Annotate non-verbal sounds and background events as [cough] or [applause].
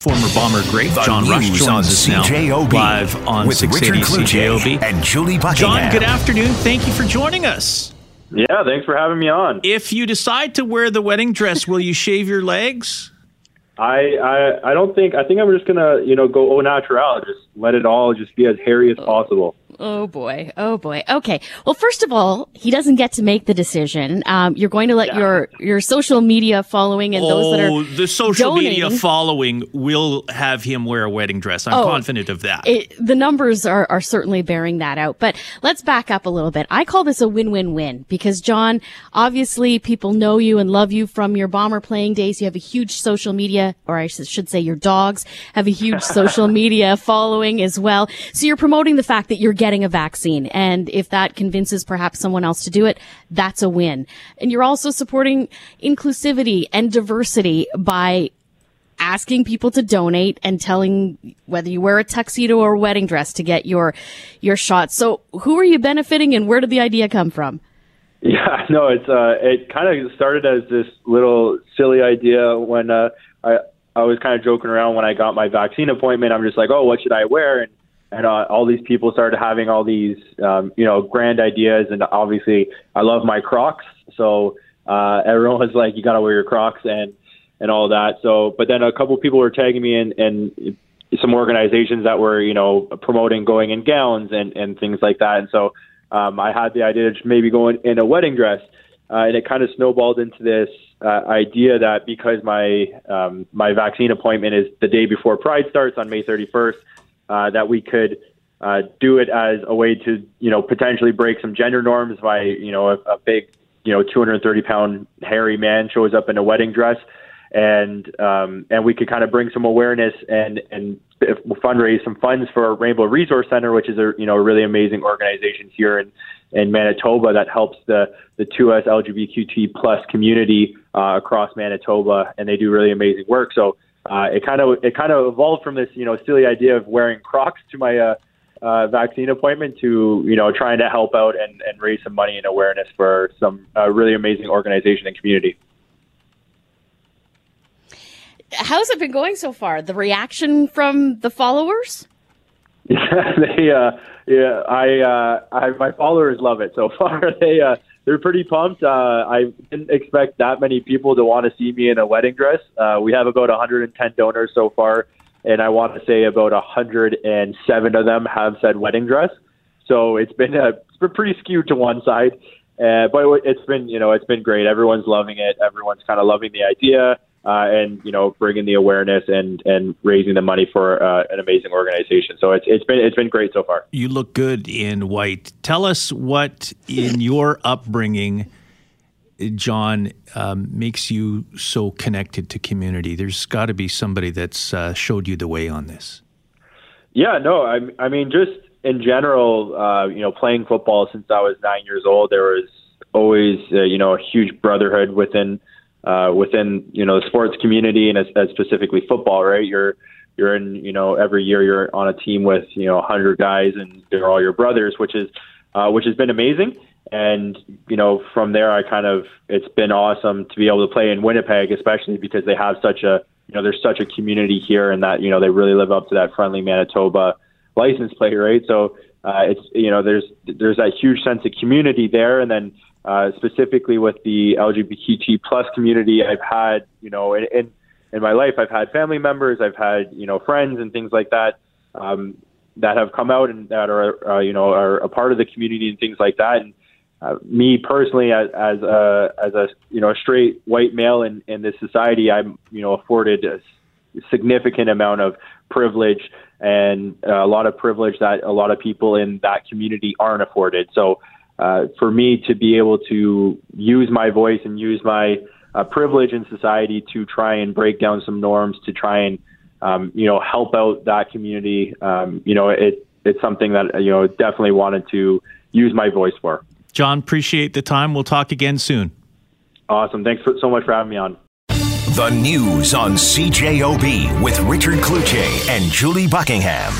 Former bomber great The John Rush news joins on us now CJOB live on with 680 Richard Kluge CJOB. and Julie Buckingham. John, good afternoon. Thank you for joining us. Yeah, thanks for having me on. If you decide to wear the wedding dress, will you shave your legs? I, I I don't think I think I'm just gonna you know go au natural, just let it all just be as hairy as possible. Oh boy. Oh boy. Okay. Well, first of all, he doesn't get to make the decision. Um, you're going to let Yeah. your your social media following and those that oh, are the social media following will have him wear a wedding dress. I'm Oh. confident of that. it, the numbers are, are certainly bearing that out. But let's back up a little bit. I call this a win-win-win because John, obviously people know you and love you from your bomber playing days. You have a huge social media, or I should say your dogs have a huge [laughs] social media following as well. So you're promoting the fact that you're getting a vaccine. And if that convinces perhaps someone else to do it, that's a win. And you're also supporting inclusivity and diversity by asking people to donate and telling whether you wear a tuxedo or a wedding dress to get your your shot. So who are you benefiting and where did the idea come from? Yeah, [laughs] no, it's uh, it kind of started as this little silly idea when uh, I I was kind of joking around when I got my vaccine appointment. I'm just like, oh, what should I wear? And and uh, all these people started having all these um, you know grand ideas, and obviously I love my Crocs, so uh, everyone was like, you got to wear your Crocs and and all that. So, but then a couple people were tagging me in and some organizations that were you know promoting going in gowns and and things like that, and so um, I had the idea to maybe go in, in a wedding dress, uh, and it kind of snowballed into this uh, idea that because my um, my vaccine appointment is the day before Pride starts on May 31st, uh, that we could uh, do it as a way to you know potentially break some gender norms by you know a, a big you know 230 pound hairy man shows up in a wedding dress and um, and we could kind of bring some awareness and and fundraise some funds for Rainbow Resource Center, which is a you know a really amazing organization here in in Manitoba that helps the the 2S LGBTQ plus community uh, across Manitoba, and they do really amazing work. So uh, it kind of it kind of evolved from this you know silly idea of wearing Crocs to my uh, uh, vaccine appointment to you know trying to help out and, and raise some money and awareness for some uh, really amazing organization and community. How's it been going so far? The reaction from the followers? Yeah, [laughs] they uh yeah, I uh I my followers love it so [laughs] far. They uh they're pretty pumped. Uh I didn't expect that many people to want to see me in a wedding dress. Uh we have about 110 donors so far and I want to say about 107 of them have said wedding dress. So it's been a it's been pretty skewed to one side. Uh, but it's been, you know, it's been great. Everyone's loving it. Everyone's kind of loving the idea, uh, and you know, bringing the awareness and and raising the money for uh, an amazing organization. So it's it's been it's been great so far. You look good in white. Tell us what in [laughs] your upbringing, John, um, makes you so connected to community. There's got to be somebody that's uh, showed you the way on this. Yeah, no, I I mean just in general, uh, you know, playing football since I was nine years old, there was always uh, you know a huge brotherhood within uh, within you know the sports community and as, as specifically football. Right, you're you're in you know every year you're on a team with you know 100 guys and they're all your brothers, which is uh, which has been amazing. And you know from there, I kind of it's been awesome to be able to play in Winnipeg, especially because they have such a you know there's such a community here, and that you know they really live up to that friendly Manitoba license plate, right? So uh, it's you know there's there's that huge sense of community there, and then uh, specifically with the LGBTQ plus community, I've had you know in, in in my life I've had family members, I've had you know friends and things like that um, that have come out and that are uh, you know are a part of the community and things like that. And uh, me personally, as, as a as a you know a straight white male in in this society, I'm you know afforded a significant amount of privilege and a lot of privilege that a lot of people in that community aren't afforded. So, uh, for me to be able to use my voice and use my uh, privilege in society to try and break down some norms, to try and um, you know help out that community, um, you know, it it's something that you know definitely wanted to use my voice for. John, appreciate the time. We'll talk again soon. Awesome. Thanks for, so much for having me on. The news on CJOB with Richard Kluche and Julie Buckingham.